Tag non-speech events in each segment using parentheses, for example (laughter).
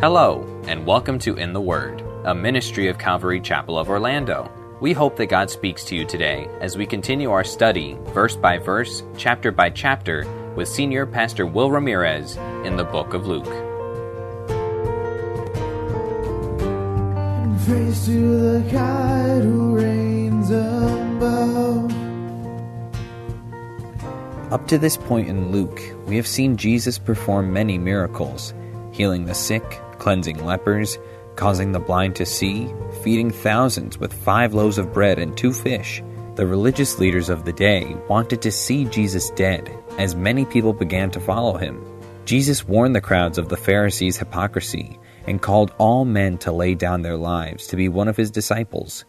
Hello, and welcome to In the Word, a ministry of Calvary Chapel of Orlando. We hope that God speaks to you today as we continue our study, verse by verse, chapter by chapter, with Senior Pastor Will Ramirez in the book of Luke. Praise to the God who reigns above. Up to this point in Luke, we have seen Jesus perform many miracles, healing the sick, cleansing lepers, causing the blind to see, feeding thousands with five loaves of bread and two fish. The religious leaders of the day wanted to see Jesus dead, as many people began to follow him. Jesus warned the crowds of the Pharisees' hypocrisy and called all men to lay down their lives to be one of his disciples.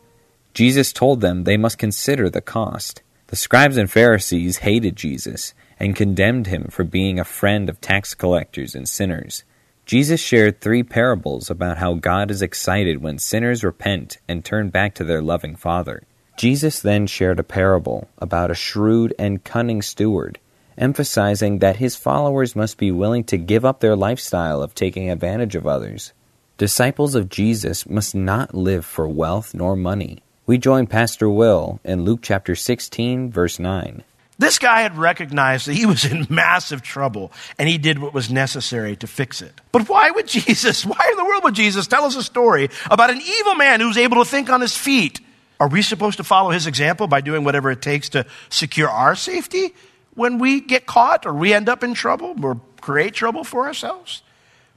Jesus told them they must consider the cost. The scribes and Pharisees hated Jesus and condemned him for being a friend of tax collectors and sinners. Jesus shared three parables about how God is excited when sinners repent and turn back to their loving Father. Jesus then shared a parable about a shrewd and cunning steward, emphasizing that his followers must be willing to give up their lifestyle of taking advantage of others. Disciples of Jesus must not live for wealth nor money. We join Pastor Will in Luke chapter 16, verse 9. This guy had recognized that he was in massive trouble and he did what was necessary to fix it. But why would Jesus, (laughs) why in the world would Jesus tell us a story about an evil man who's able to think on his feet? Are we supposed to follow his example by doing whatever it takes to secure our safety when we get caught or we end up in trouble or create trouble for ourselves?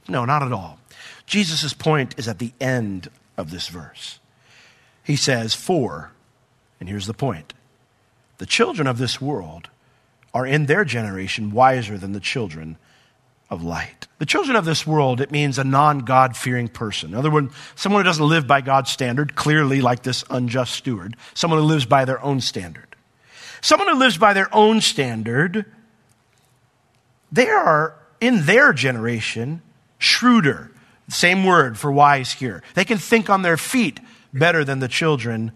No, not at all. Jesus' point is at the end of this verse. He says, For, and here's the point the children of this world are in their generation wiser than the children of light. The children of this world, it means a non God fearing person. In other words, someone who doesn't live by God's standard, clearly like this unjust steward, someone who lives by their own standard. Someone who lives by their own standard, they are in their generation shrewder. Same word for wise here. They can think on their feet better than the children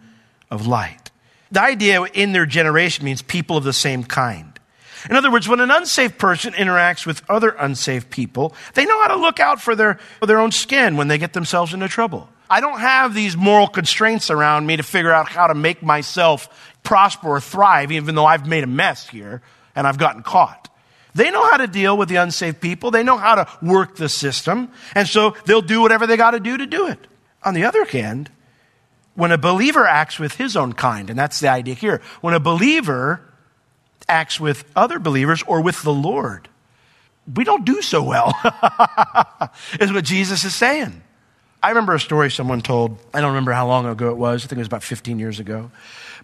of light. The idea in their generation means people of the same kind. In other words, when an unsaved person interacts with other unsaved people, they know how to look out for their, for their own skin when they get themselves into trouble. I don't have these moral constraints around me to figure out how to make myself prosper or thrive, even though I've made a mess here and I've gotten caught. They know how to deal with the unsaved people. They know how to work the system. And so they'll do whatever they got to do to do it. On the other hand, when a believer acts with his own kind, and that's the idea here, when a believer acts with other believers or with the Lord, we don't do so well, (laughs) is what Jesus is saying. I remember a story someone told. I don't remember how long ago it was. I think it was about 15 years ago.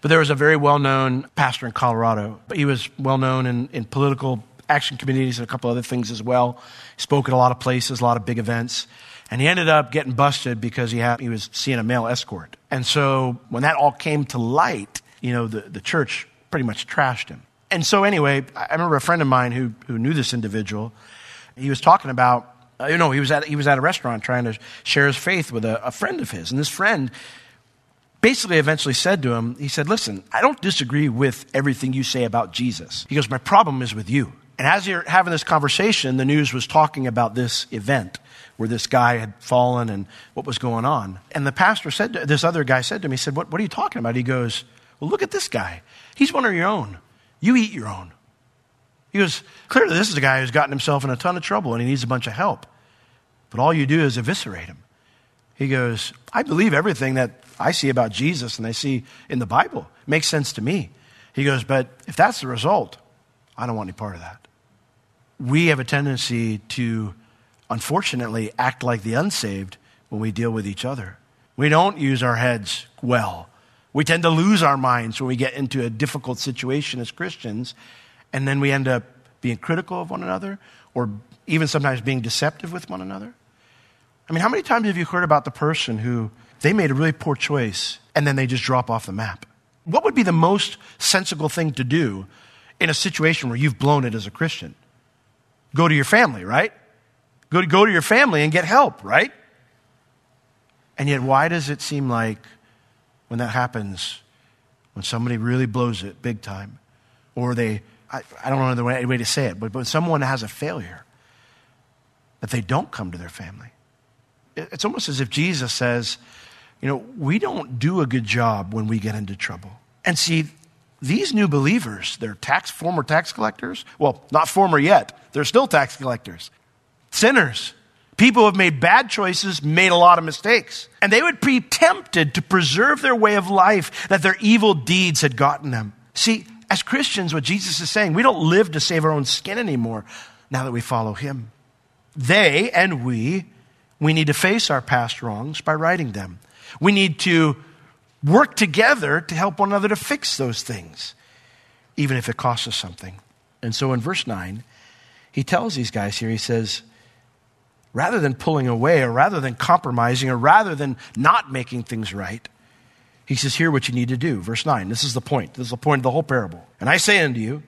But there was a very well known pastor in Colorado. He was well known in, in political action communities and a couple other things as well. He spoke at a lot of places, a lot of big events. And he ended up getting busted because he, had, he was seeing a male escort. And so when that all came to light, you know, the, the church pretty much trashed him. And so anyway, I remember a friend of mine who, who knew this individual. He was talking about, uh, you know, he was, at, he was at a restaurant trying to share his faith with a, a friend of his. And this friend basically eventually said to him, he said, listen, I don't disagree with everything you say about Jesus. He goes, my problem is with you. And as you're having this conversation, the news was talking about this event where this guy had fallen and what was going on. And the pastor said, to, this other guy said to me, he said, what, what are you talking about? He goes, well, look at this guy. He's one of your own. You eat your own. He goes, clearly this is a guy who's gotten himself in a ton of trouble and he needs a bunch of help. But all you do is eviscerate him. He goes, I believe everything that I see about Jesus and I see in the Bible. It makes sense to me. He goes, but if that's the result, I don't want any part of that. We have a tendency to, unfortunately, act like the unsaved when we deal with each other. We don't use our heads well. We tend to lose our minds when we get into a difficult situation as Christians, and then we end up being critical of one another or even sometimes being deceptive with one another. I mean, how many times have you heard about the person who they made a really poor choice and then they just drop off the map? What would be the most sensible thing to do in a situation where you've blown it as a Christian? Go to your family, right? Go to, go to your family and get help, right? And yet, why does it seem like when that happens, when somebody really blows it big time, or they, I, I don't know the way, way to say it, but when someone has a failure, that they don't come to their family. it's almost as if Jesus says, you know, we don't do a good job when we get into trouble. And see, these new believers, they're tax, former tax collectors. Well, not former yet. They're still tax collectors. Sinners. People who have made bad choices, made a lot of mistakes. And they would be tempted to preserve their way of life that their evil deeds had gotten them. See, as Christians, what Jesus is saying, we don't live to save our own skin anymore now that we follow Him. They and we, we need to face our past wrongs by righting them. We need to work together to help one another to fix those things, even if it costs us something. And so in verse 9, he tells these guys here, he says, rather than pulling away or rather than compromising or rather than not making things right, he says, Here what you need to do. Verse 9. This is the point. This is the point of the whole parable. And I say unto you,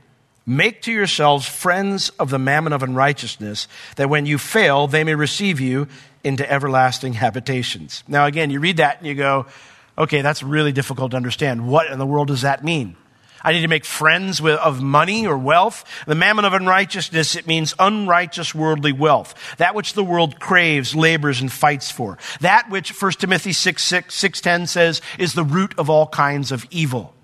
Make to yourselves friends of the mammon of unrighteousness, that when you fail, they may receive you into everlasting habitations. Now, again, you read that and you go, okay, that's really difficult to understand. What in the world does that mean? I need to make friends with, of money or wealth. The mammon of unrighteousness, it means unrighteous worldly wealth. That which the world craves, labors, and fights for. That which 1 Timothy 6, 6, 6 says is the root of all kinds of evil.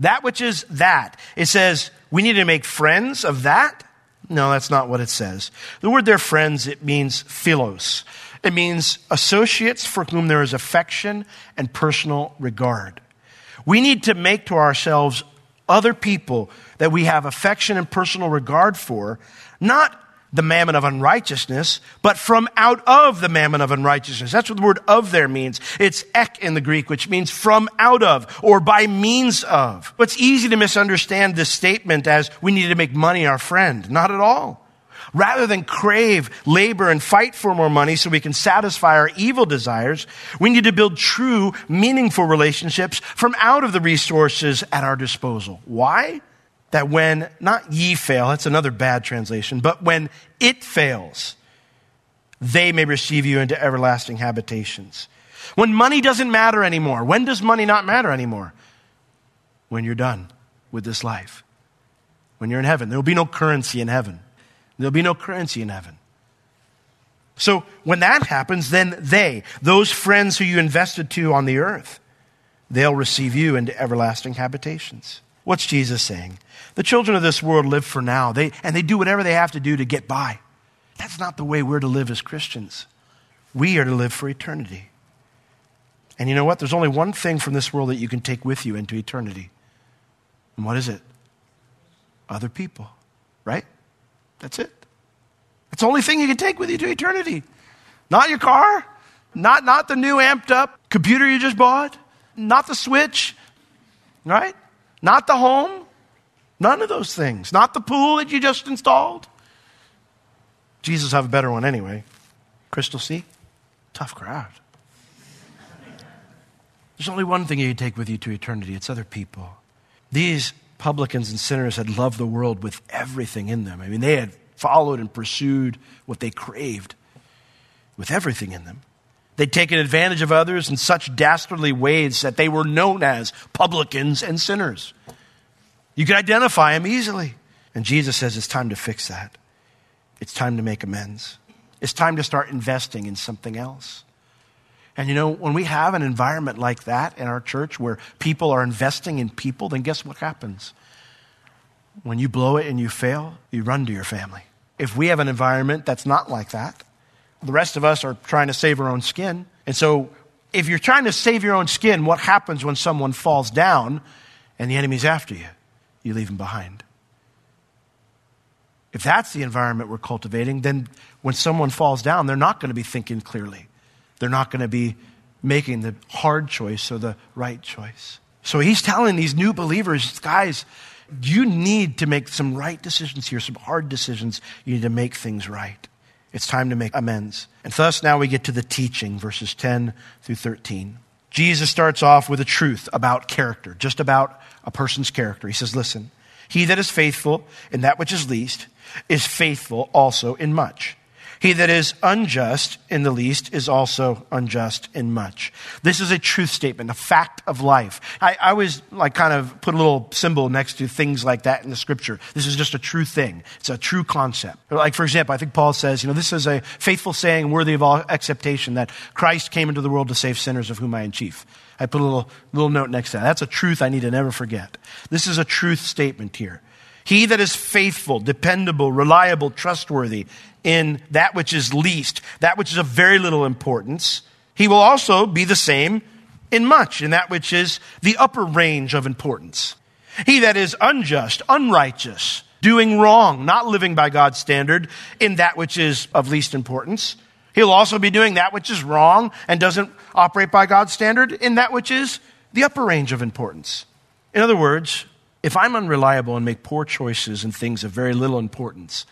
That which is that. It says, we need to make friends of that? No, that's not what it says. The word there, friends, it means philos. It means associates for whom there is affection and personal regard. We need to make to ourselves other people that we have affection and personal regard for, not the mammon of unrighteousness, but from out of the mammon of unrighteousness. That's what the word of there means. It's ek in the Greek, which means from out of or by means of. It's easy to misunderstand this statement as we need to make money our friend. Not at all. Rather than crave, labor, and fight for more money so we can satisfy our evil desires, we need to build true, meaningful relationships from out of the resources at our disposal. Why? that when, not ye fail, that's another bad translation, but when it fails, they may receive you into everlasting habitations. When money doesn't matter anymore, when does money not matter anymore? When you're done with this life. When you're in heaven. There'll be no currency in heaven. There'll be no currency in heaven. So when that happens, then they, those friends who you invested to on the earth, they'll receive you into everlasting habitations. What's Jesus saying? The children of this world live for now, they, and they do whatever they have to do to get by. That's not the way we're to live as Christians. We are to live for eternity. And you know what? There's only one thing from this world that you can take with you into eternity. And what is it? Other people, right? That's it. It's the only thing you can take with you to eternity. Not your car, not, not the new amped up computer you just bought, not the switch, right? Not the home. None of those things. Not the pool that you just installed. Jesus have a better one anyway. Crystal Sea? Tough crowd. There's only one thing you can take with you to eternity it's other people. These publicans and sinners had loved the world with everything in them. I mean, they had followed and pursued what they craved with everything in them. They'd taken advantage of others in such dastardly ways that they were known as publicans and sinners. You could identify them easily. And Jesus says it's time to fix that. It's time to make amends. It's time to start investing in something else. And you know, when we have an environment like that in our church where people are investing in people, then guess what happens? When you blow it and you fail, you run to your family. If we have an environment that's not like that, the rest of us are trying to save our own skin. And so, if you're trying to save your own skin, what happens when someone falls down and the enemy's after you? You leave them behind. If that's the environment we're cultivating, then when someone falls down, they're not going to be thinking clearly. They're not going to be making the hard choice or the right choice. So he's telling these new believers, guys, you need to make some right decisions here, some hard decisions. You need to make things right. It's time to make amends. And thus now we get to the teaching, verses 10 through 13. Jesus starts off with a truth about character, just about a person's character. He says, Listen, he that is faithful in that which is least is faithful also in much. He that is unjust in the least is also unjust in much. This is a truth statement, a fact of life. I, I always like kind of put a little symbol next to things like that in the scripture. This is just a true thing. It's a true concept. Like, for example, I think Paul says, you know, this is a faithful saying worthy of all acceptation that Christ came into the world to save sinners of whom I am chief. I put a little, little note next to that. That's a truth I need to never forget. This is a truth statement here. He that is faithful, dependable, reliable, trustworthy in that which is least, that which is of very little importance, he will also be the same in much, in that which is the upper range of importance. He that is unjust, unrighteous, doing wrong, not living by God's standard in that which is of least importance, he'll also be doing that which is wrong and doesn't operate by God's standard in that which is the upper range of importance. In other words, if I'm unreliable and make poor choices in things of very little importance,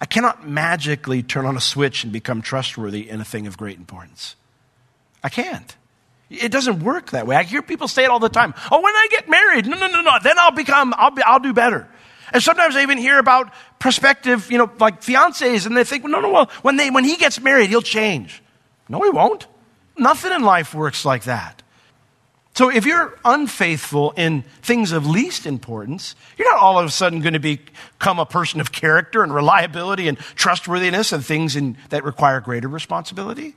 I cannot magically turn on a switch and become trustworthy in a thing of great importance. I can't. It doesn't work that way. I hear people say it all the time. Oh, when I get married, no, no, no, no, then I'll become, I'll, be, I'll do better. And sometimes I even hear about prospective, you know, like fiancés, and they think, well, no, no, well, when, they, when he gets married, he'll change. No, he won't. Nothing in life works like that. So if you're unfaithful in things of least importance, you're not all of a sudden going to become a person of character and reliability and trustworthiness and things in, that require greater responsibility.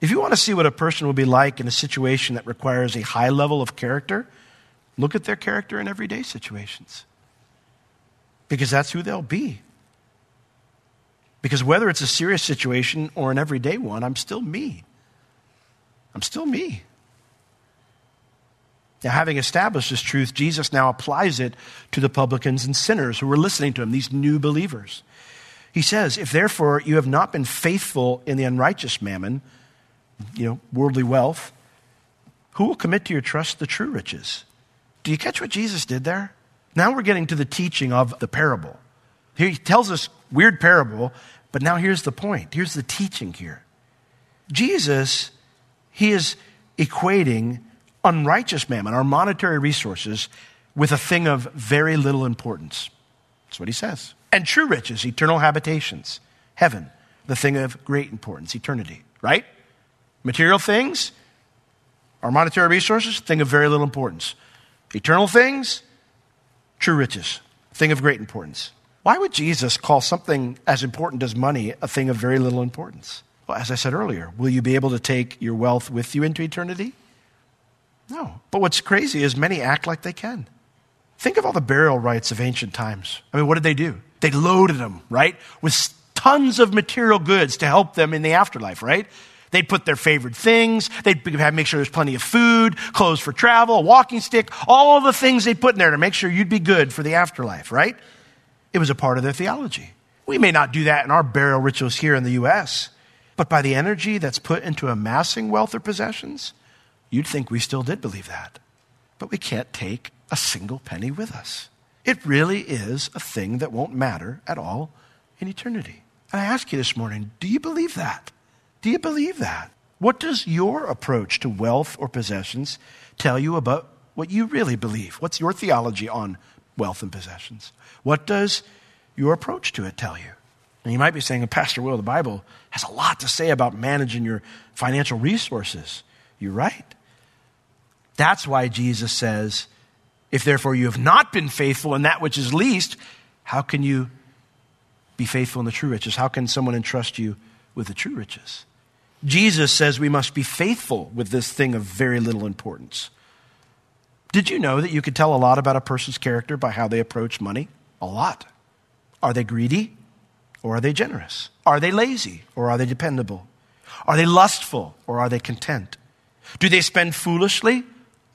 If you want to see what a person will be like in a situation that requires a high level of character, look at their character in everyday situations. Because that's who they'll be. Because whether it's a serious situation or an everyday one, I'm still me. I'm still me. Now, having established this truth, Jesus now applies it to the publicans and sinners who were listening to him, these new believers. He says, If therefore you have not been faithful in the unrighteous mammon, you know, worldly wealth, who will commit to your trust the true riches? Do you catch what Jesus did there? Now we're getting to the teaching of the parable. He tells us weird parable, but now here's the point. Here's the teaching here. Jesus, he is equating unrighteous mammon, our monetary resources, with a thing of very little importance. That's what he says. And true riches, eternal habitations, heaven, the thing of great importance, eternity, right? Material things, our monetary resources, thing of very little importance. Eternal things, true riches, thing of great importance. Why would Jesus call something as important as money a thing of very little importance? Well, as I said earlier, will you be able to take your wealth with you into eternity? No. But what's crazy is many act like they can. Think of all the burial rites of ancient times. I mean, what did they do? They loaded them, right, with tons of material goods to help them in the afterlife, right? They'd put their favorite things. They'd make sure there's plenty of food, clothes for travel, a walking stick, all the things they'd put in there to make sure you'd be good for the afterlife, right? It was a part of their theology. We may not do that in our burial rituals here in the U.S., but by the energy that's put into amassing wealth or possessions, You'd think we still did believe that. But we can't take a single penny with us. It really is a thing that won't matter at all in eternity. And I ask you this morning do you believe that? Do you believe that? What does your approach to wealth or possessions tell you about what you really believe? What's your theology on wealth and possessions? What does your approach to it tell you? And you might be saying, Pastor Will, the Bible has a lot to say about managing your financial resources. You're right. That's why Jesus says, If therefore you have not been faithful in that which is least, how can you be faithful in the true riches? How can someone entrust you with the true riches? Jesus says we must be faithful with this thing of very little importance. Did you know that you could tell a lot about a person's character by how they approach money? A lot. Are they greedy or are they generous? Are they lazy or are they dependable? Are they lustful or are they content? Do they spend foolishly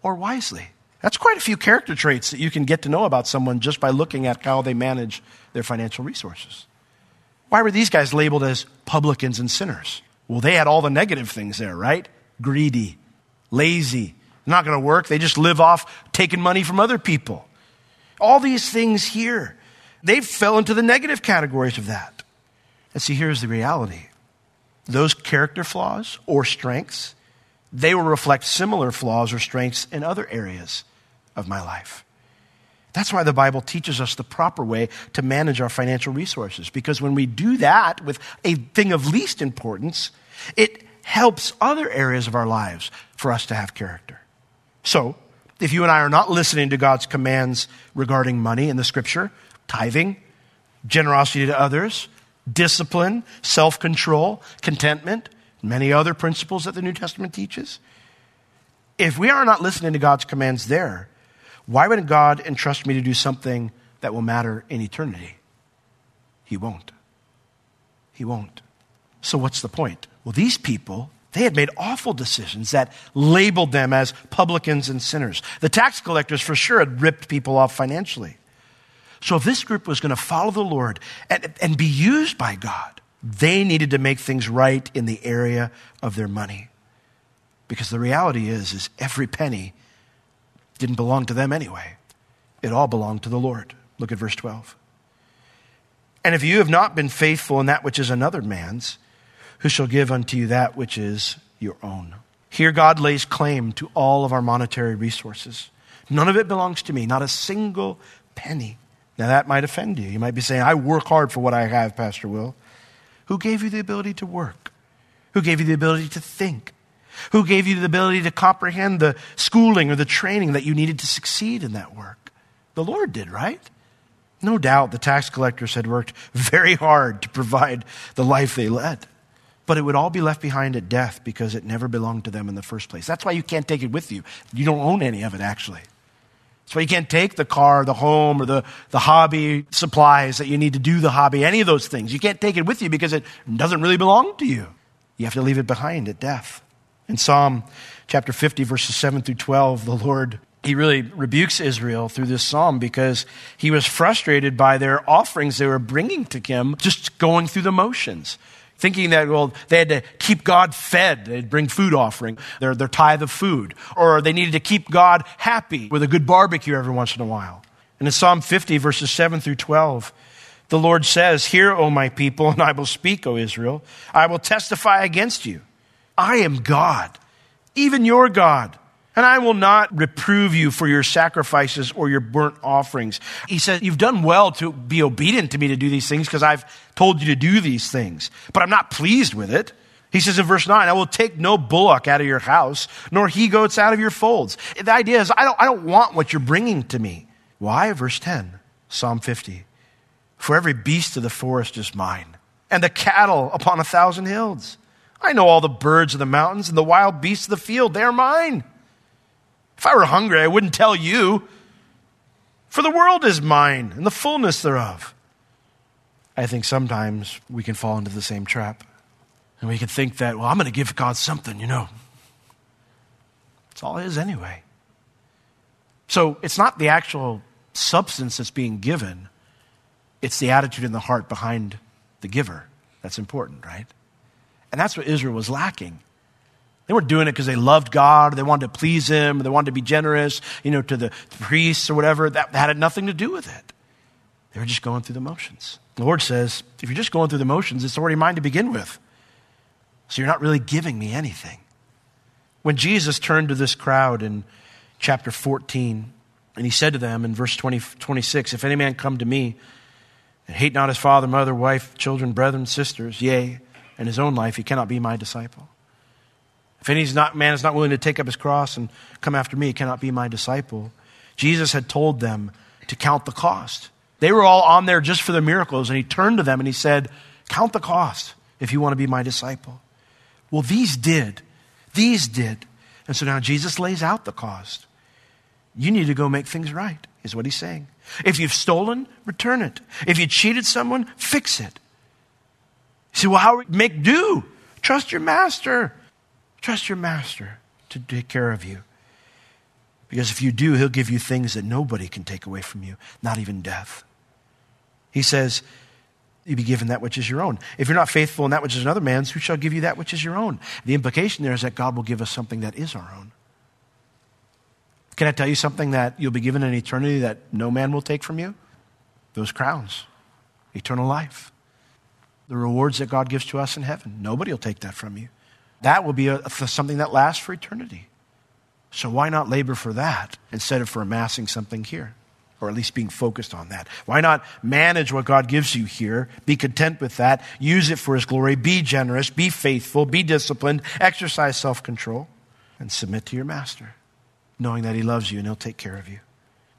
or wisely. That's quite a few character traits that you can get to know about someone just by looking at how they manage their financial resources. Why were these guys labeled as publicans and sinners? Well, they had all the negative things there, right? Greedy, lazy, not going to work. They just live off taking money from other people. All these things here, they fell into the negative categories of that. And see, here's the reality those character flaws or strengths they will reflect similar flaws or strengths in other areas of my life. That's why the Bible teaches us the proper way to manage our financial resources. Because when we do that with a thing of least importance, it helps other areas of our lives for us to have character. So, if you and I are not listening to God's commands regarding money in the scripture, tithing, generosity to others, discipline, self control, contentment, many other principles that the New Testament teaches, if we are not listening to God's commands there, why would God entrust me to do something that will matter in eternity? He won't. He won't. So, what's the point? Well, these people, they had made awful decisions that labeled them as publicans and sinners. The tax collectors, for sure, had ripped people off financially. So, if this group was going to follow the Lord and, and be used by God, they needed to make things right in the area of their money. Because the reality is, is every penny didn't belong to them anyway. It all belonged to the Lord. Look at verse 12. And if you have not been faithful in that which is another man's, who shall give unto you that which is your own? Here, God lays claim to all of our monetary resources. None of it belongs to me, not a single penny. Now, that might offend you. You might be saying, I work hard for what I have, Pastor Will. Who gave you the ability to work? Who gave you the ability to think? Who gave you the ability to comprehend the schooling or the training that you needed to succeed in that work? The Lord did, right? No doubt the tax collectors had worked (laughs) very hard to provide the life they led. But it would all be left behind at death because it never belonged to them in the first place. That's why you can't take it with you. You don't own any of it, actually. Why you can't take the car, the home, or the, the hobby supplies that you need to do the hobby, any of those things. You can't take it with you because it doesn't really belong to you. You have to leave it behind at death. In Psalm chapter 50, verses 7 through 12, the Lord, he really rebukes Israel through this psalm because he was frustrated by their offerings they were bringing to him, just going through the motions. Thinking that, well, they had to keep God fed. They'd bring food offering, their, their tithe of food. Or they needed to keep God happy with a good barbecue every once in a while. And in Psalm 50, verses 7 through 12, the Lord says, Hear, O my people, and I will speak, O Israel. I will testify against you. I am God, even your God. And I will not reprove you for your sacrifices or your burnt offerings. He says, You've done well to be obedient to me to do these things because I've told you to do these things, but I'm not pleased with it. He says in verse 9, I will take no bullock out of your house, nor he goats out of your folds. The idea is, I don't, I don't want what you're bringing to me. Why? Verse 10, Psalm 50. For every beast of the forest is mine, and the cattle upon a thousand hills. I know all the birds of the mountains and the wild beasts of the field. They are mine. If I were hungry, I wouldn't tell you. For the world is mine and the fullness thereof. I think sometimes we can fall into the same trap. And we can think that, well, I'm going to give God something, you know. It's all His anyway. So it's not the actual substance that's being given, it's the attitude in the heart behind the giver that's important, right? And that's what Israel was lacking. They weren't doing it because they loved God, or they wanted to please Him, or they wanted to be generous, you know, to the priests or whatever. That, that had nothing to do with it. They were just going through the motions. The Lord says, if you're just going through the motions, it's already mine to begin with. So you're not really giving me anything. When Jesus turned to this crowd in chapter 14, and he said to them in verse 20, 26, If any man come to me and hate not his father, mother, wife, children, brethren, sisters, yea, and his own life, he cannot be my disciple. If any man is not willing to take up his cross and come after me, he cannot be my disciple. Jesus had told them to count the cost. They were all on there just for the miracles, and he turned to them and he said, Count the cost if you want to be my disciple. Well, these did. These did. And so now Jesus lays out the cost. You need to go make things right, is what he's saying. If you've stolen, return it. If you cheated someone, fix it. You say, well, how make do? Trust your master. Trust your master to take care of you. Because if you do, he'll give you things that nobody can take away from you, not even death. He says, you be given that which is your own. If you're not faithful in that which is another man's, who shall give you that which is your own? The implication there is that God will give us something that is our own. Can I tell you something that you'll be given in eternity that no man will take from you? Those crowns, eternal life the rewards that God gives to us in heaven. Nobody will take that from you. That will be a, something that lasts for eternity. So why not labor for that instead of for amassing something here? or at least being focused on that? Why not manage what God gives you here? Be content with that. Use it for His glory. Be generous. Be faithful. Be disciplined. Exercise self control. And submit to your master, knowing that He loves you and He'll take care of you.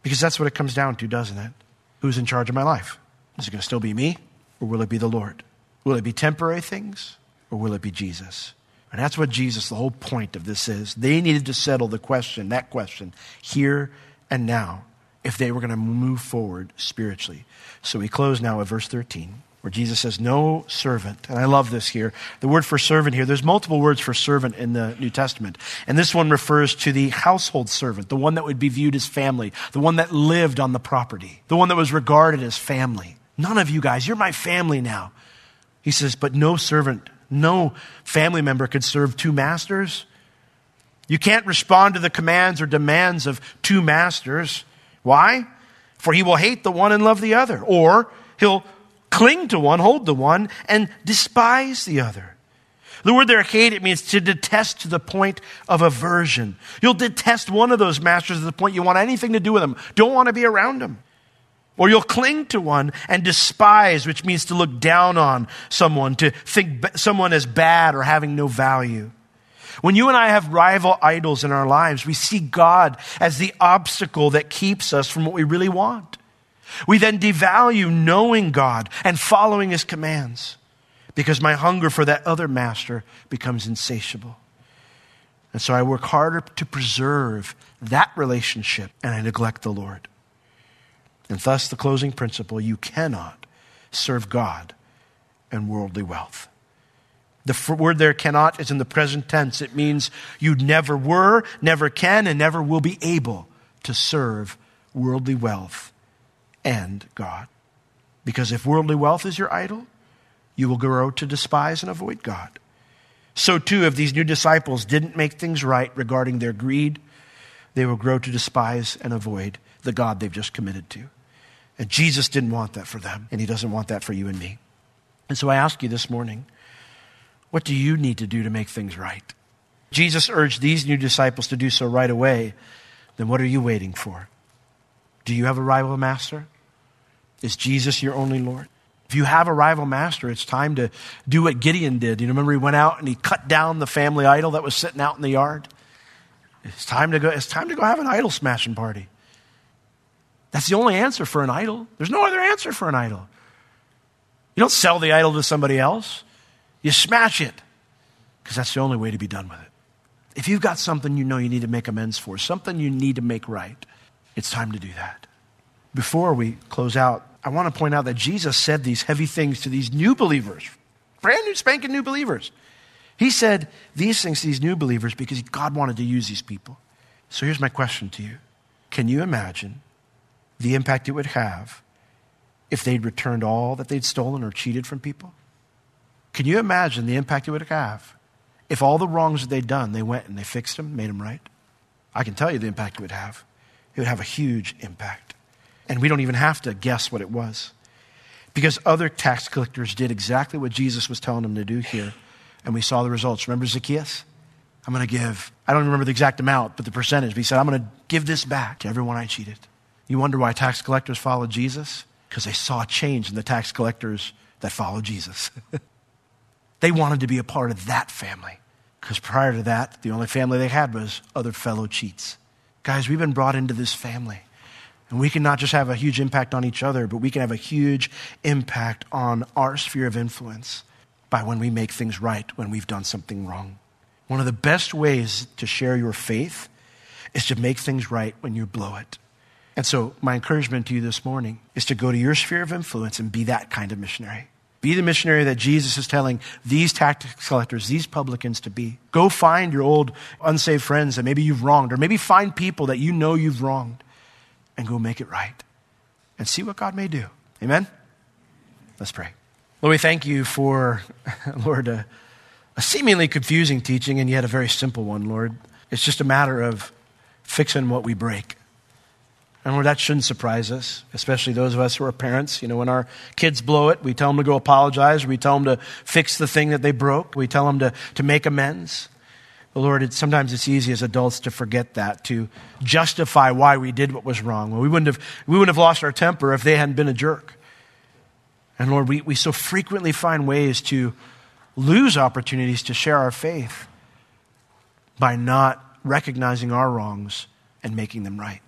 Because that's what it comes down to, doesn't it? Who's in charge of my life? Is it going to still be me, or will it be the Lord? Will it be temporary things, or will it be Jesus? And that's what Jesus, the whole point of this is. They needed to settle the question, that question, here and now, if they were going to move forward spiritually. So we close now at verse 13 where Jesus says, No servant. And I love this here. The word for servant here, there's multiple words for servant in the New Testament. And this one refers to the household servant, the one that would be viewed as family, the one that lived on the property, the one that was regarded as family. None of you guys, you're my family now. He says, But no servant, no family member could serve two masters. You can't respond to the commands or demands of two masters. Why? For he will hate the one and love the other. Or he'll cling to one, hold to one, and despise the other. The word there, hate, it means to detest to the point of aversion. You'll detest one of those masters to the point you want anything to do with them, don't want to be around them. Or you'll cling to one and despise, which means to look down on someone, to think someone as bad or having no value. When you and I have rival idols in our lives, we see God as the obstacle that keeps us from what we really want. We then devalue knowing God and following His commands because my hunger for that other master becomes insatiable. And so I work harder to preserve that relationship and I neglect the Lord. And thus, the closing principle you cannot serve God and worldly wealth. The word there cannot is in the present tense. It means you never were, never can, and never will be able to serve worldly wealth and God. Because if worldly wealth is your idol, you will grow to despise and avoid God. So, too, if these new disciples didn't make things right regarding their greed, they will grow to despise and avoid the God they've just committed to. And Jesus didn't want that for them, and He doesn't want that for you and me. And so I ask you this morning what do you need to do to make things right? Jesus urged these new disciples to do so right away. Then what are you waiting for? Do you have a rival master? Is Jesus your only Lord? If you have a rival master, it's time to do what Gideon did. You remember he went out and he cut down the family idol that was sitting out in the yard? It's time to go, it's time to go have an idol smashing party. That's the only answer for an idol. There's no other answer for an idol. You don't sell the idol to somebody else. You smash it because that's the only way to be done with it. If you've got something you know you need to make amends for, something you need to make right, it's time to do that. Before we close out, I want to point out that Jesus said these heavy things to these new believers, brand new, spanking new believers. He said these things to these new believers because God wanted to use these people. So here's my question to you Can you imagine the impact it would have if they'd returned all that they'd stolen or cheated from people? Can you imagine the impact it would have if all the wrongs that they'd done, they went and they fixed them, made them right? I can tell you the impact it would have. It would have a huge impact. And we don't even have to guess what it was. Because other tax collectors did exactly what Jesus was telling them to do here. And we saw the results. Remember Zacchaeus? I'm going to give, I don't remember the exact amount, but the percentage. But he said, I'm going to give this back to everyone I cheated. You wonder why tax collectors followed Jesus? Because they saw a change in the tax collectors that followed Jesus. (laughs) they wanted to be a part of that family. Because prior to that, the only family they had was other fellow cheats. Guys, we've been brought into this family. And we can not just have a huge impact on each other, but we can have a huge impact on our sphere of influence by when we make things right when we've done something wrong. One of the best ways to share your faith is to make things right when you blow it. And so, my encouragement to you this morning is to go to your sphere of influence and be that kind of missionary. Be the missionary that Jesus is telling these tax collectors, these publicans to be. Go find your old unsaved friends that maybe you've wronged, or maybe find people that you know you've wronged and go make it right and see what God may do. Amen? Let's pray. Lord, we thank you for, (laughs) Lord, a, a seemingly confusing teaching, and yet a very simple one, Lord. It's just a matter of fixing what we break. And that shouldn't surprise us, especially those of us who are parents. You know, when our kids blow it, we tell them to go apologize, we tell them to fix the thing that they broke, we tell them to, to make amends. The Lord, sometimes it's easy as adults to forget that, to justify why we did what was wrong. Well, we, wouldn't have, we wouldn't have lost our temper if they hadn't been a jerk. And Lord, we, we so frequently find ways to lose opportunities to share our faith by not recognizing our wrongs and making them right.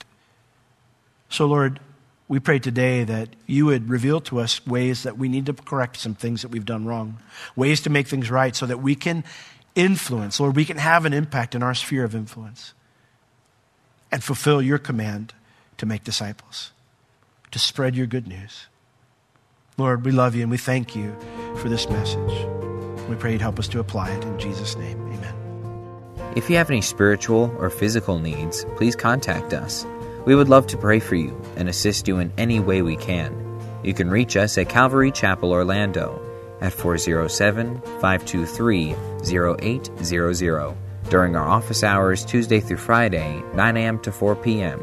So, Lord, we pray today that you would reveal to us ways that we need to correct some things that we've done wrong, ways to make things right so that we can influence, Lord, we can have an impact in our sphere of influence and fulfill your command to make disciples, to spread your good news. Lord, we love you and we thank you for this message. We pray you'd help us to apply it in Jesus' name. Amen. If you have any spiritual or physical needs, please contact us. We would love to pray for you and assist you in any way we can. You can reach us at Calvary Chapel Orlando at 407 523 0800 during our office hours Tuesday through Friday, 9 a.m. to 4 p.m.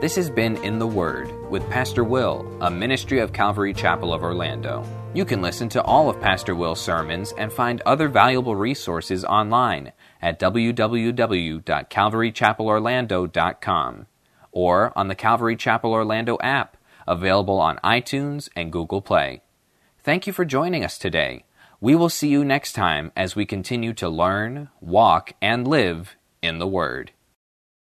This has been In the Word with Pastor Will, a ministry of Calvary Chapel of Orlando. You can listen to all of Pastor Will's sermons and find other valuable resources online at www.calvarychapelorlando.com or on the Calvary Chapel Orlando app, available on iTunes and Google Play. Thank you for joining us today. We will see you next time as we continue to learn, walk, and live in the Word.